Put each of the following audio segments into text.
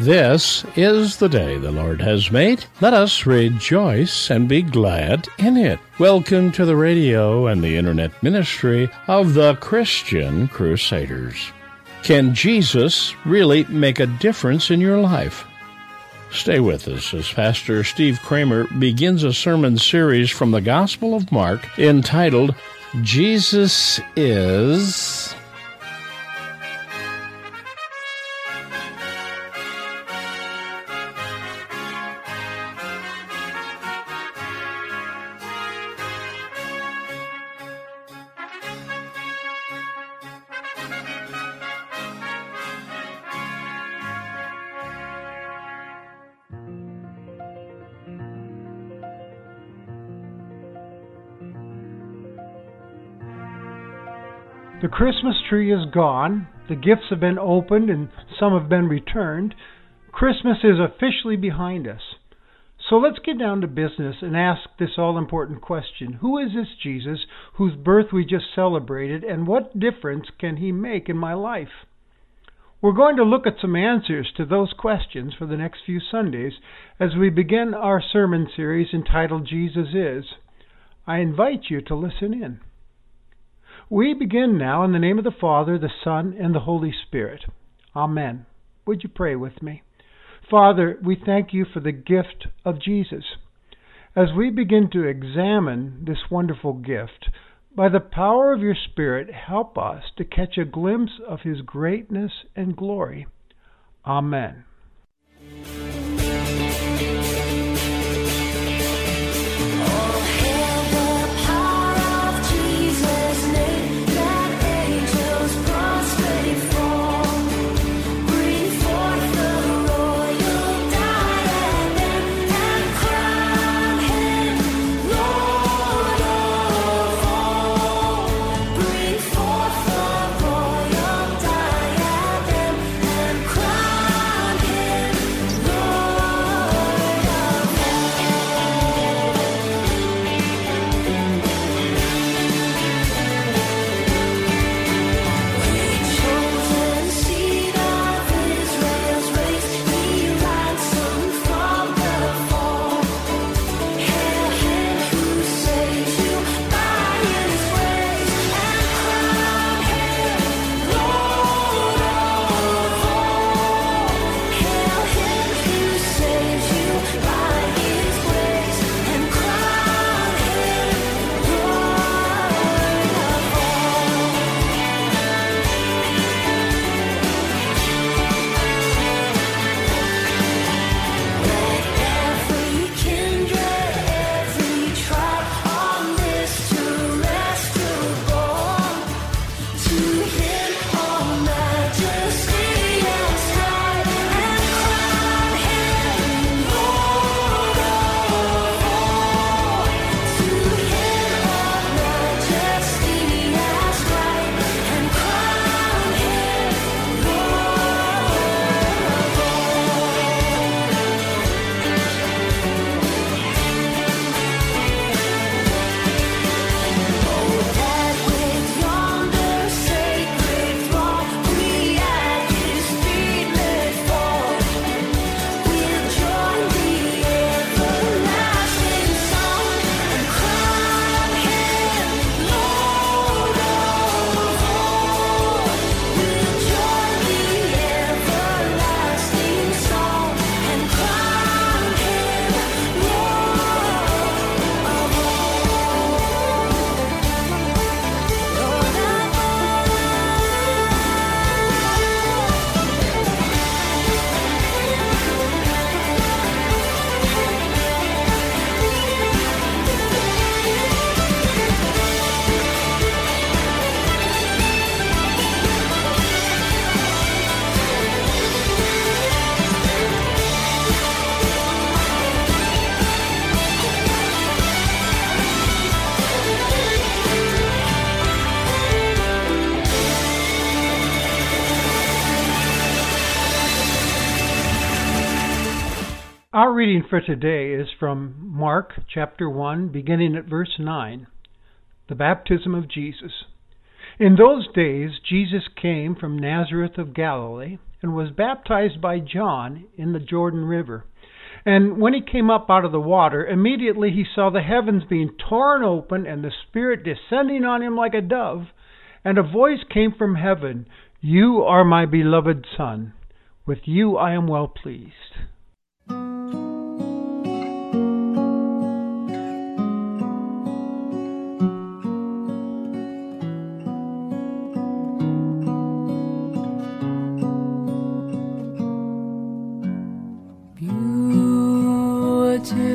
This is the day the Lord has made. Let us rejoice and be glad in it. Welcome to the radio and the internet ministry of the Christian Crusaders. Can Jesus really make a difference in your life? Stay with us as Pastor Steve Kramer begins a sermon series from the Gospel of Mark entitled Jesus is The Christmas tree is gone, the gifts have been opened, and some have been returned. Christmas is officially behind us. So let's get down to business and ask this all important question Who is this Jesus whose birth we just celebrated, and what difference can he make in my life? We're going to look at some answers to those questions for the next few Sundays as we begin our sermon series entitled Jesus Is. I invite you to listen in. We begin now in the name of the Father, the Son, and the Holy Spirit. Amen. Would you pray with me? Father, we thank you for the gift of Jesus. As we begin to examine this wonderful gift, by the power of your Spirit, help us to catch a glimpse of his greatness and glory. Amen. Our reading for today is from Mark chapter 1, beginning at verse 9, the baptism of Jesus. In those days, Jesus came from Nazareth of Galilee and was baptized by John in the Jordan River. And when he came up out of the water, immediately he saw the heavens being torn open and the Spirit descending on him like a dove. And a voice came from heaven You are my beloved Son. With you I am well pleased. to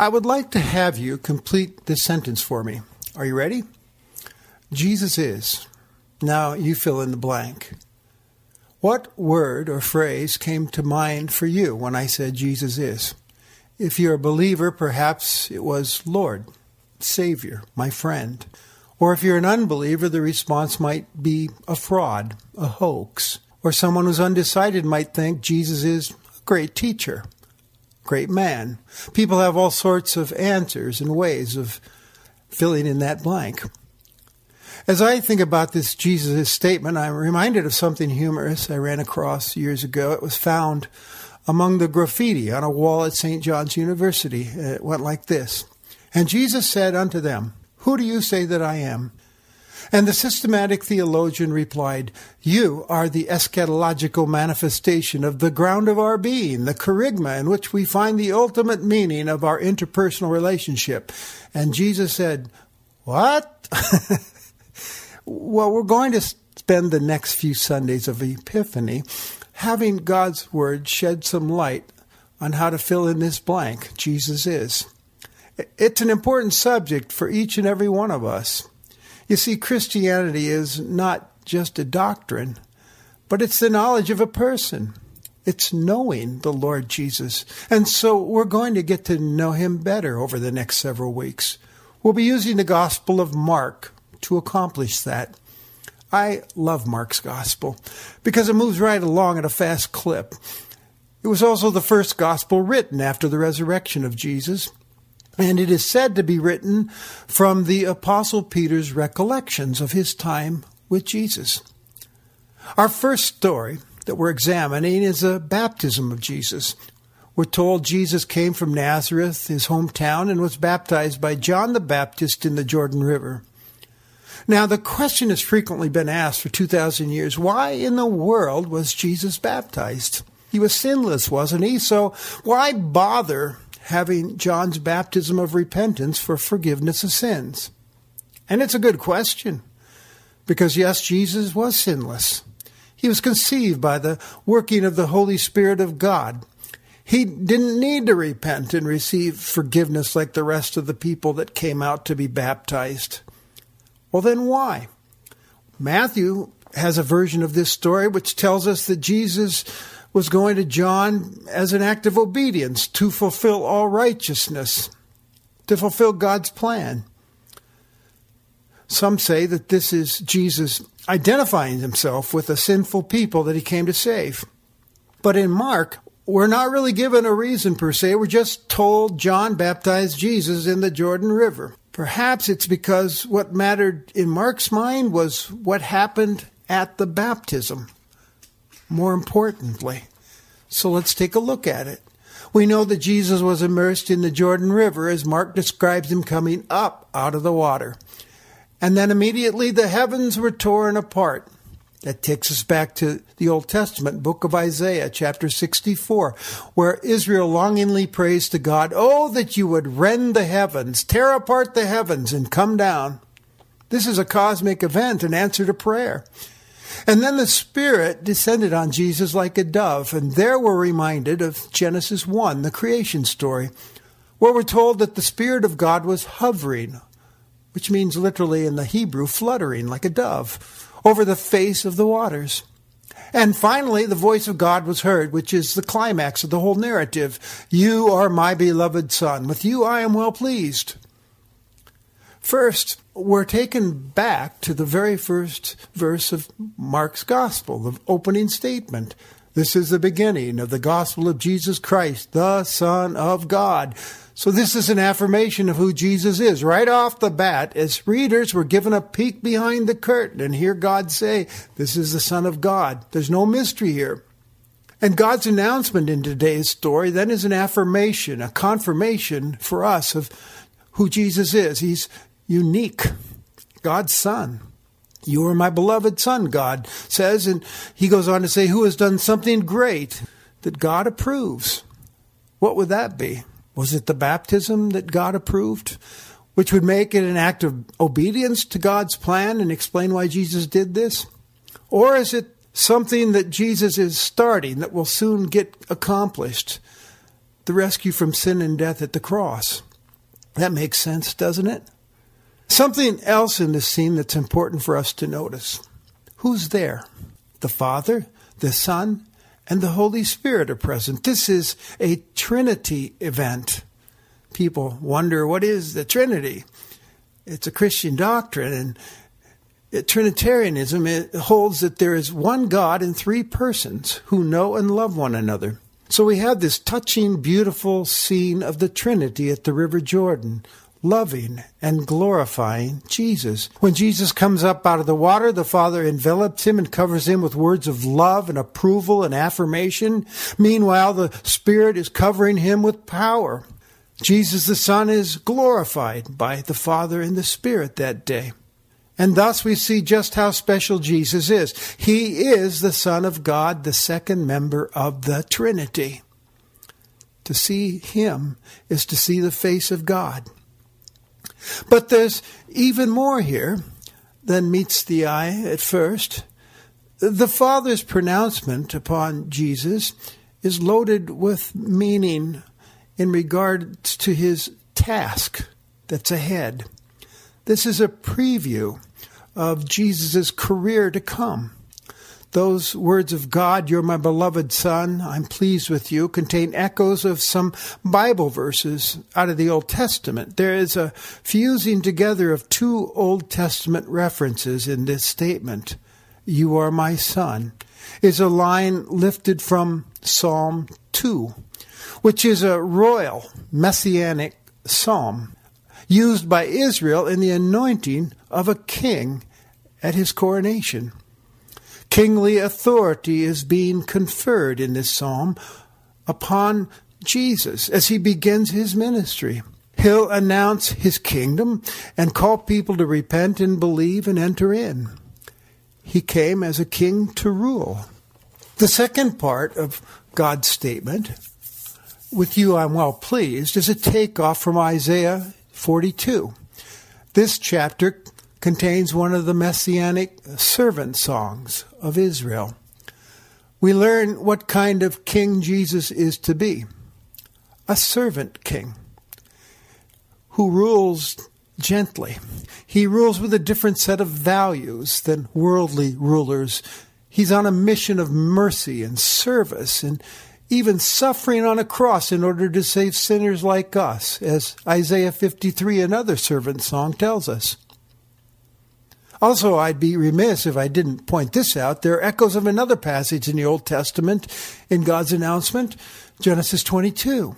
I would like to have you complete this sentence for me. Are you ready? Jesus is. Now you fill in the blank. What word or phrase came to mind for you when I said Jesus is? If you're a believer, perhaps it was Lord, Savior, my friend. Or if you're an unbeliever, the response might be a fraud, a hoax. Or someone who's undecided might think Jesus is a great teacher, great man. People have all sorts of answers and ways of filling in that blank. As I think about this Jesus statement, I'm reminded of something humorous I ran across years ago. It was found among the graffiti on a wall at St. John's University. It went like this And Jesus said unto them, Who do you say that I am? And the systematic theologian replied, You are the eschatological manifestation of the ground of our being, the kerygma in which we find the ultimate meaning of our interpersonal relationship. And Jesus said, What? well, we're going to spend the next few Sundays of Epiphany having God's Word shed some light on how to fill in this blank Jesus is. It's an important subject for each and every one of us. You see, Christianity is not just a doctrine, but it's the knowledge of a person. It's knowing the Lord Jesus. And so we're going to get to know him better over the next several weeks. We'll be using the Gospel of Mark to accomplish that. I love Mark's Gospel because it moves right along at a fast clip. It was also the first Gospel written after the resurrection of Jesus, and it is said to be written from the Apostle Peter's recollections of his time with Jesus. Our first story that we're examining is a baptism of Jesus. We're told Jesus came from Nazareth, his hometown, and was baptized by John the Baptist in the Jordan River. Now, the question has frequently been asked for 2,000 years why in the world was Jesus baptized? He was sinless, wasn't he? So why bother having John's baptism of repentance for forgiveness of sins? And it's a good question because, yes, Jesus was sinless. He was conceived by the working of the Holy Spirit of God. He didn't need to repent and receive forgiveness like the rest of the people that came out to be baptized. Well, then why? Matthew has a version of this story which tells us that Jesus was going to John as an act of obedience to fulfill all righteousness, to fulfill God's plan. Some say that this is Jesus identifying himself with the sinful people that he came to save. But in Mark, we're not really given a reason per se. We're just told John baptized Jesus in the Jordan River. Perhaps it's because what mattered in Mark's mind was what happened at the baptism, more importantly. So let's take a look at it. We know that Jesus was immersed in the Jordan River as Mark describes him coming up out of the water. And then immediately the heavens were torn apart. That takes us back to the Old Testament book of Isaiah, chapter 64, where Israel longingly prays to God, Oh, that you would rend the heavens, tear apart the heavens, and come down. This is a cosmic event, an answer to prayer. And then the Spirit descended on Jesus like a dove, and there we're reminded of Genesis 1, the creation story, where we're told that the Spirit of God was hovering which means literally in the Hebrew, fluttering like a dove over the face of the waters. And finally, the voice of God was heard, which is the climax of the whole narrative. You are my beloved Son. With you I am well pleased. First, we're taken back to the very first verse of Mark's Gospel, the opening statement. This is the beginning of the Gospel of Jesus Christ, the Son of God. So this is an affirmation of who Jesus is. Right off the bat, as readers, we're given a peek behind the curtain and hear God say, This is the Son of God. There's no mystery here. And God's announcement in today's story then is an affirmation, a confirmation for us of who Jesus is. He's unique, God's Son. You are my beloved Son, God says. And he goes on to say, Who has done something great that God approves? What would that be? Was it the baptism that God approved, which would make it an act of obedience to God's plan and explain why Jesus did this? Or is it something that Jesus is starting that will soon get accomplished? The rescue from sin and death at the cross. That makes sense, doesn't it? Something else in this scene that's important for us to notice. Who's there? The Father, the Son, and the Holy Spirit are present. This is a Trinity event. People wonder what is the Trinity? It's a Christian doctrine, and Trinitarianism it holds that there is one God in three persons who know and love one another. So we have this touching, beautiful scene of the Trinity at the River Jordan loving and glorifying Jesus. When Jesus comes up out of the water, the Father envelops him and covers him with words of love and approval and affirmation. Meanwhile, the Spirit is covering him with power. Jesus the Son is glorified by the Father and the Spirit that day. And thus we see just how special Jesus is. He is the Son of God, the second member of the Trinity. To see Him is to see the face of God. But there's even more here than meets the eye at first. The Father's pronouncement upon Jesus is loaded with meaning in regard to his task that's ahead. This is a preview of Jesus' career to come. Those words of God, You're my beloved Son, I'm pleased with you, contain echoes of some Bible verses out of the Old Testament. There is a fusing together of two Old Testament references in this statement. You are my Son is a line lifted from Psalm 2, which is a royal messianic psalm used by Israel in the anointing of a king at his coronation. Kingly authority is being conferred in this psalm upon Jesus as he begins his ministry. He'll announce his kingdom and call people to repent and believe and enter in. He came as a king to rule. The second part of God's statement, with you I'm well pleased, is a takeoff from Isaiah 42. This chapter contains one of the messianic servant songs of Israel. We learn what kind of king Jesus is to be a servant king who rules gently. He rules with a different set of values than worldly rulers. He's on a mission of mercy and service and even suffering on a cross in order to save sinners like us, as Isaiah 53, another servant song, tells us. Also, I'd be remiss if I didn't point this out. There are echoes of another passage in the Old Testament in God's announcement, Genesis 22.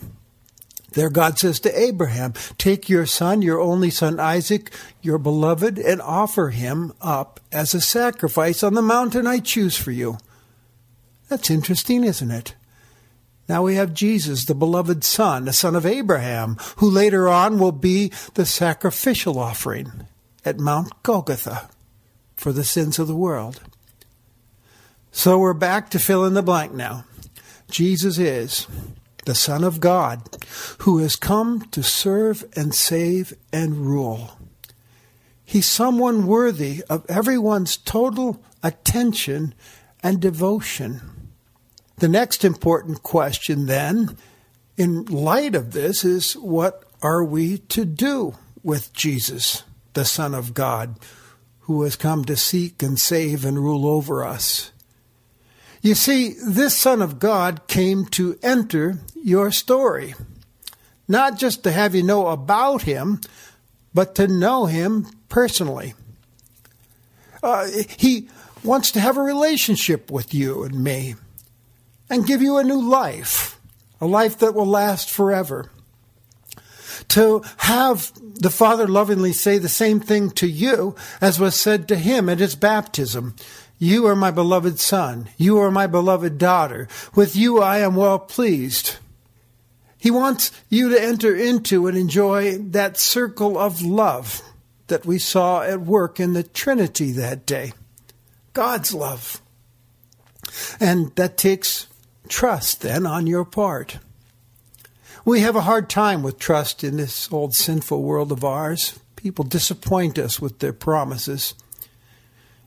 There, God says to Abraham, Take your son, your only son Isaac, your beloved, and offer him up as a sacrifice on the mountain I choose for you. That's interesting, isn't it? Now we have Jesus, the beloved son, the son of Abraham, who later on will be the sacrificial offering at Mount Golgotha for the sins of the world. So we're back to fill in the blank now. Jesus is the Son of God, who has come to serve and save and rule. He's someone worthy of everyone's total attention and devotion. The next important question, then, in light of this, is what are we to do with Jesus, the Son of God, who has come to seek and save and rule over us? You see, this Son of God came to enter your story, not just to have you know about Him, but to know Him personally. Uh, he wants to have a relationship with you and me and give you a new life, a life that will last forever. To have the Father lovingly say the same thing to you as was said to him at his baptism. You are my beloved son. You are my beloved daughter. With you I am well pleased. He wants you to enter into and enjoy that circle of love that we saw at work in the Trinity that day. God's love. And that takes trust then on your part. We have a hard time with trust in this old sinful world of ours. People disappoint us with their promises.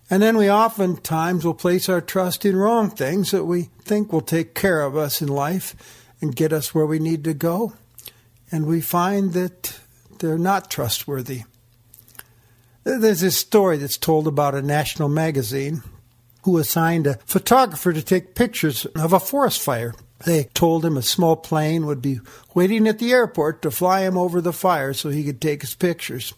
And then we oftentimes will place our trust in wrong things that we think will take care of us in life and get us where we need to go. And we find that they're not trustworthy. There's this story that's told about a national magazine who assigned a photographer to take pictures of a forest fire. They told him a small plane would be waiting at the airport to fly him over the fire so he could take his pictures.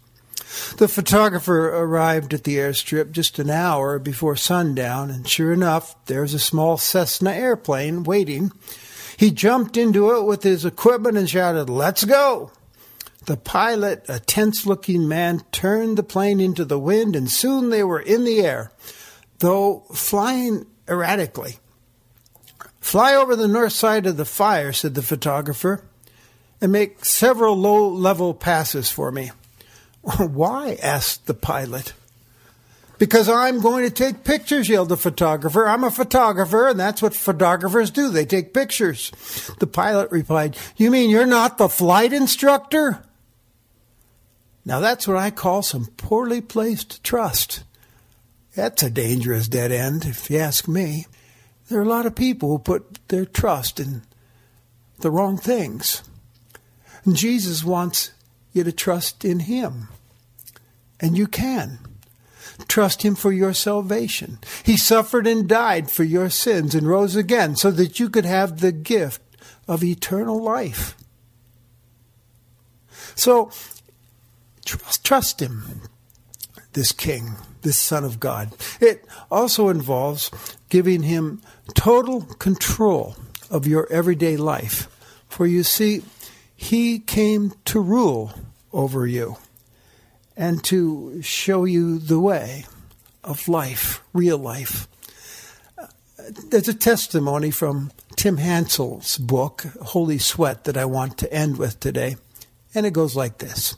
The photographer arrived at the airstrip just an hour before sundown, and sure enough, there's a small Cessna airplane waiting. He jumped into it with his equipment and shouted, Let's go! The pilot, a tense looking man, turned the plane into the wind, and soon they were in the air, though flying erratically. Fly over the north side of the fire, said the photographer, and make several low level passes for me. Why? asked the pilot. Because I'm going to take pictures, yelled the photographer. I'm a photographer, and that's what photographers do. They take pictures. The pilot replied, You mean you're not the flight instructor? Now that's what I call some poorly placed trust. That's a dangerous dead end, if you ask me. There are a lot of people who put their trust in the wrong things. And Jesus wants you to trust in Him. And you can. trust him for your salvation. He suffered and died for your sins and rose again so that you could have the gift of eternal life. So, trust, trust him, this king, this son of God. It also involves giving him total control of your everyday life. For you see, he came to rule over you and to show you the way of life, real life. There's a testimony from Tim Hansel's book, Holy Sweat, that I want to end with today. And it goes like this.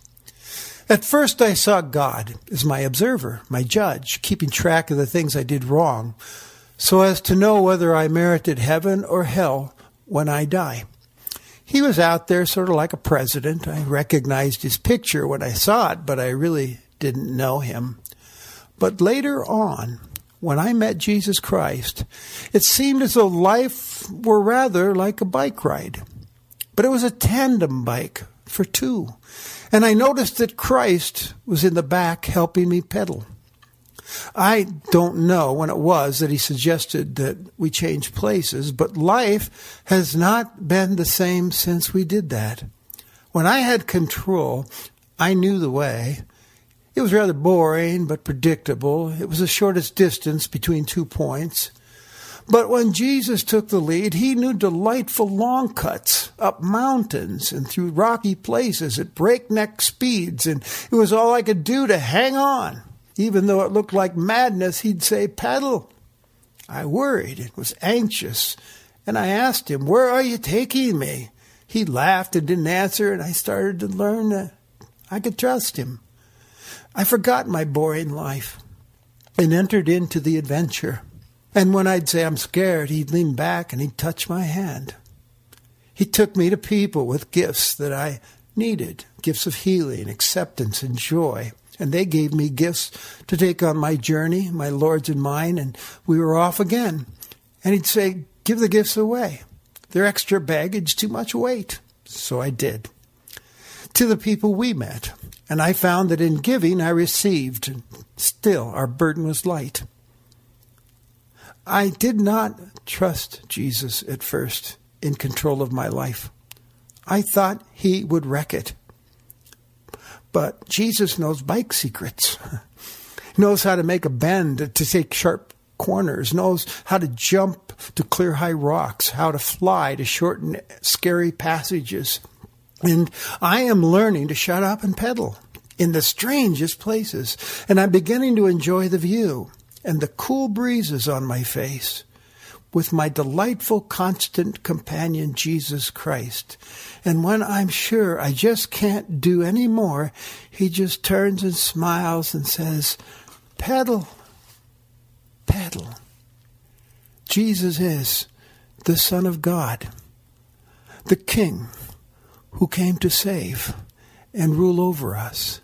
At first, I saw God as my observer, my judge, keeping track of the things I did wrong, so as to know whether I merited heaven or hell when I die. He was out there sort of like a president. I recognized his picture when I saw it, but I really didn't know him. But later on, when I met Jesus Christ, it seemed as though life were rather like a bike ride. But it was a tandem bike for two. And I noticed that Christ was in the back helping me pedal. I don't know when it was that he suggested that we change places, but life has not been the same since we did that. When I had control, I knew the way. It was rather boring, but predictable. It was the shortest distance between two points. But when Jesus took the lead, he knew delightful long cuts up mountains and through rocky places at breakneck speeds, and it was all I could do to hang on. Even though it looked like madness, he'd say, Pedal. I worried and was anxious, and I asked him, Where are you taking me? He laughed and didn't answer, and I started to learn that I could trust him. I forgot my boring life and entered into the adventure. And when I'd say I'm scared, he'd lean back and he'd touch my hand. He took me to people with gifts that I needed gifts of healing, acceptance, and joy and they gave me gifts to take on my journey, my Lord's and mine, and we were off again. And he'd say, Give the gifts away. They're extra baggage, too much weight. So I did. To the people we met, and I found that in giving I received, and still our burden was light. I did not trust Jesus at first in control of my life. I thought he would wreck it. But Jesus knows bike secrets. knows how to make a bend to take sharp corners, knows how to jump to clear high rocks, how to fly to shorten scary passages. And I am learning to shut up and pedal in the strangest places. And I'm beginning to enjoy the view and the cool breezes on my face with my delightful constant companion, Jesus Christ. And when I'm sure I just can't do any more, he just turns and smiles and says, Pedal, pedal. Jesus is the Son of God, the King who came to save and rule over us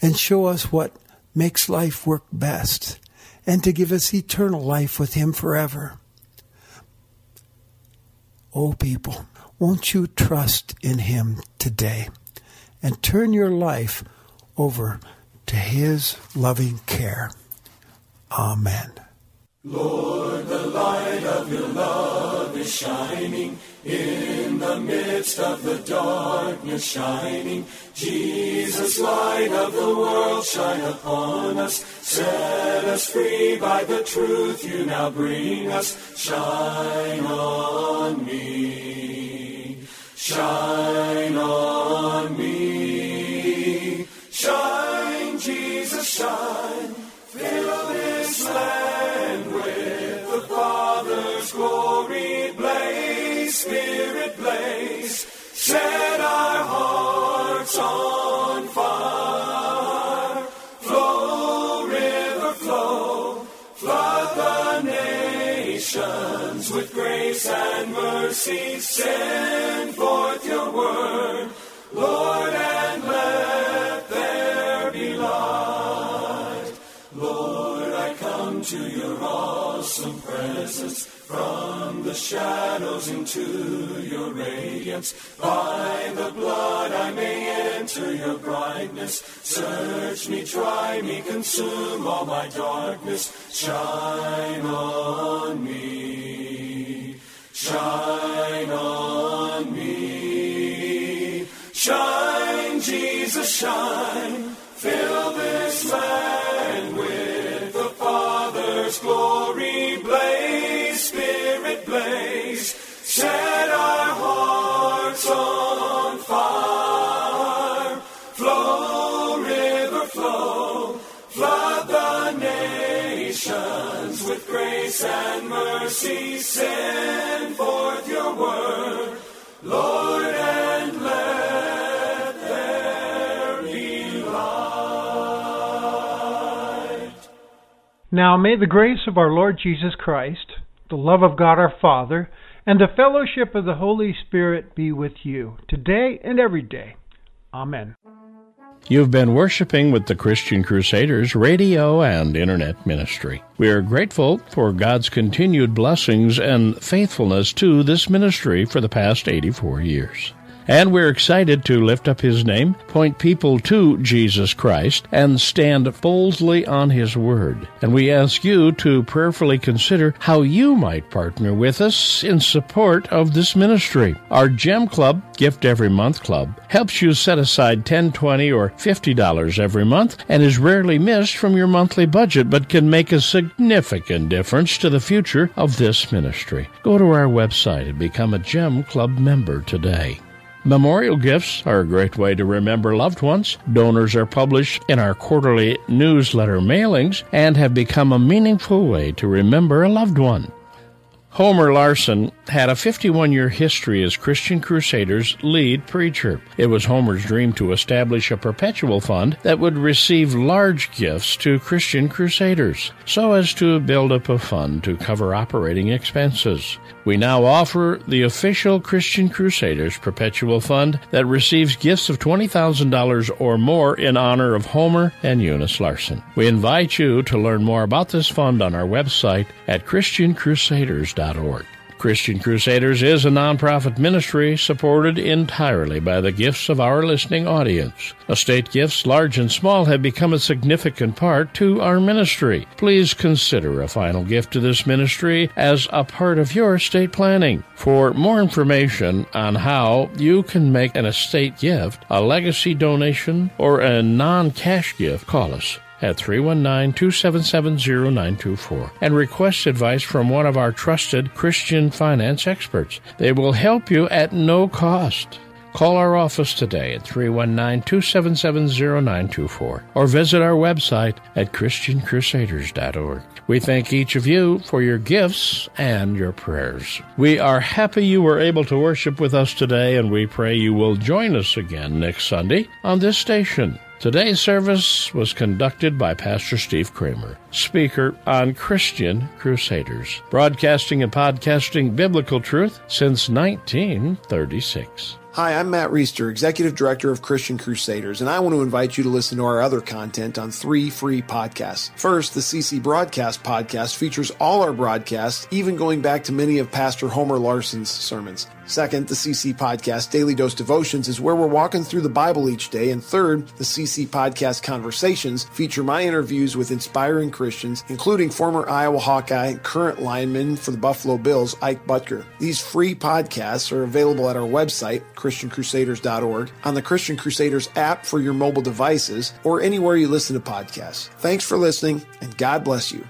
and show us what makes life work best and to give us eternal life with Him forever. Oh, people, won't you trust in Him today and turn your life over to His loving care? Amen. Lord, the light of your love is shining in the midst of the darkness shining. Jesus, light of the world, shine upon us. Set us free by the truth you now bring us. Shine on me. Shine on me. With grace and mercy. Send forth your word, Lord, and let there be light. Lord, I come to your awesome presence from the shadows into your radiance. By the blood I may enter your brightness. Search me, try me, consume all my darkness. Shine on me. Shine on me. Shine, Jesus, shine. Fill this land with the Father's glory. Blaze, Spirit, blaze. Set our hearts on fire. Flow, river, flow. Flood the nations with grace and mercy. Send Now may the grace of our Lord Jesus Christ, the love of God our Father, and the fellowship of the Holy Spirit be with you today and every day. Amen. You've been worshiping with the Christian Crusaders radio and internet ministry. We are grateful for God's continued blessings and faithfulness to this ministry for the past 84 years. And we're excited to lift up His name, point people to Jesus Christ, and stand boldly on His Word. And we ask you to prayerfully consider how you might partner with us in support of this ministry. Our Gem Club, Gift Every Month Club, helps you set aside $10, $20, or $50 every month and is rarely missed from your monthly budget, but can make a significant difference to the future of this ministry. Go to our website and become a Gem Club member today. Memorial gifts are a great way to remember loved ones. Donors are published in our quarterly newsletter mailings and have become a meaningful way to remember a loved one. Homer Larson had a 51 year history as Christian Crusaders' lead preacher. It was Homer's dream to establish a perpetual fund that would receive large gifts to Christian Crusaders, so as to build up a fund to cover operating expenses. We now offer the official Christian Crusaders Perpetual Fund that receives gifts of $20,000 or more in honor of Homer and Eunice Larson. We invite you to learn more about this fund on our website at ChristianCrusaders.org. Christian Crusaders is a nonprofit ministry supported entirely by the gifts of our listening audience. Estate gifts, large and small, have become a significant part to our ministry. Please consider a final gift to this ministry as a part of your estate planning. For more information on how you can make an estate gift, a legacy donation, or a non cash gift, call us at 319-277-0924 and request advice from one of our trusted Christian finance experts. They will help you at no cost. Call our office today at 319-277-0924 or visit our website at christiancrusaders.org. We thank each of you for your gifts and your prayers. We are happy you were able to worship with us today and we pray you will join us again next Sunday on this station. Today's service was conducted by Pastor Steve Kramer, speaker on Christian Crusaders, broadcasting and podcasting biblical truth since 1936. Hi, I'm Matt Reister, Executive Director of Christian Crusaders, and I want to invite you to listen to our other content on three free podcasts. First, the CC Broadcast podcast features all our broadcasts, even going back to many of Pastor Homer Larson's sermons. Second, the CC Podcast Daily Dose Devotions is where we're walking through the Bible each day. And third, the CC Podcast Conversations feature my interviews with inspiring Christians, including former Iowa Hawkeye and current lineman for the Buffalo Bills, Ike Boettger. These free podcasts are available at our website, ChristianCrusaders.org, on the Christian Crusaders app for your mobile devices, or anywhere you listen to podcasts. Thanks for listening, and God bless you.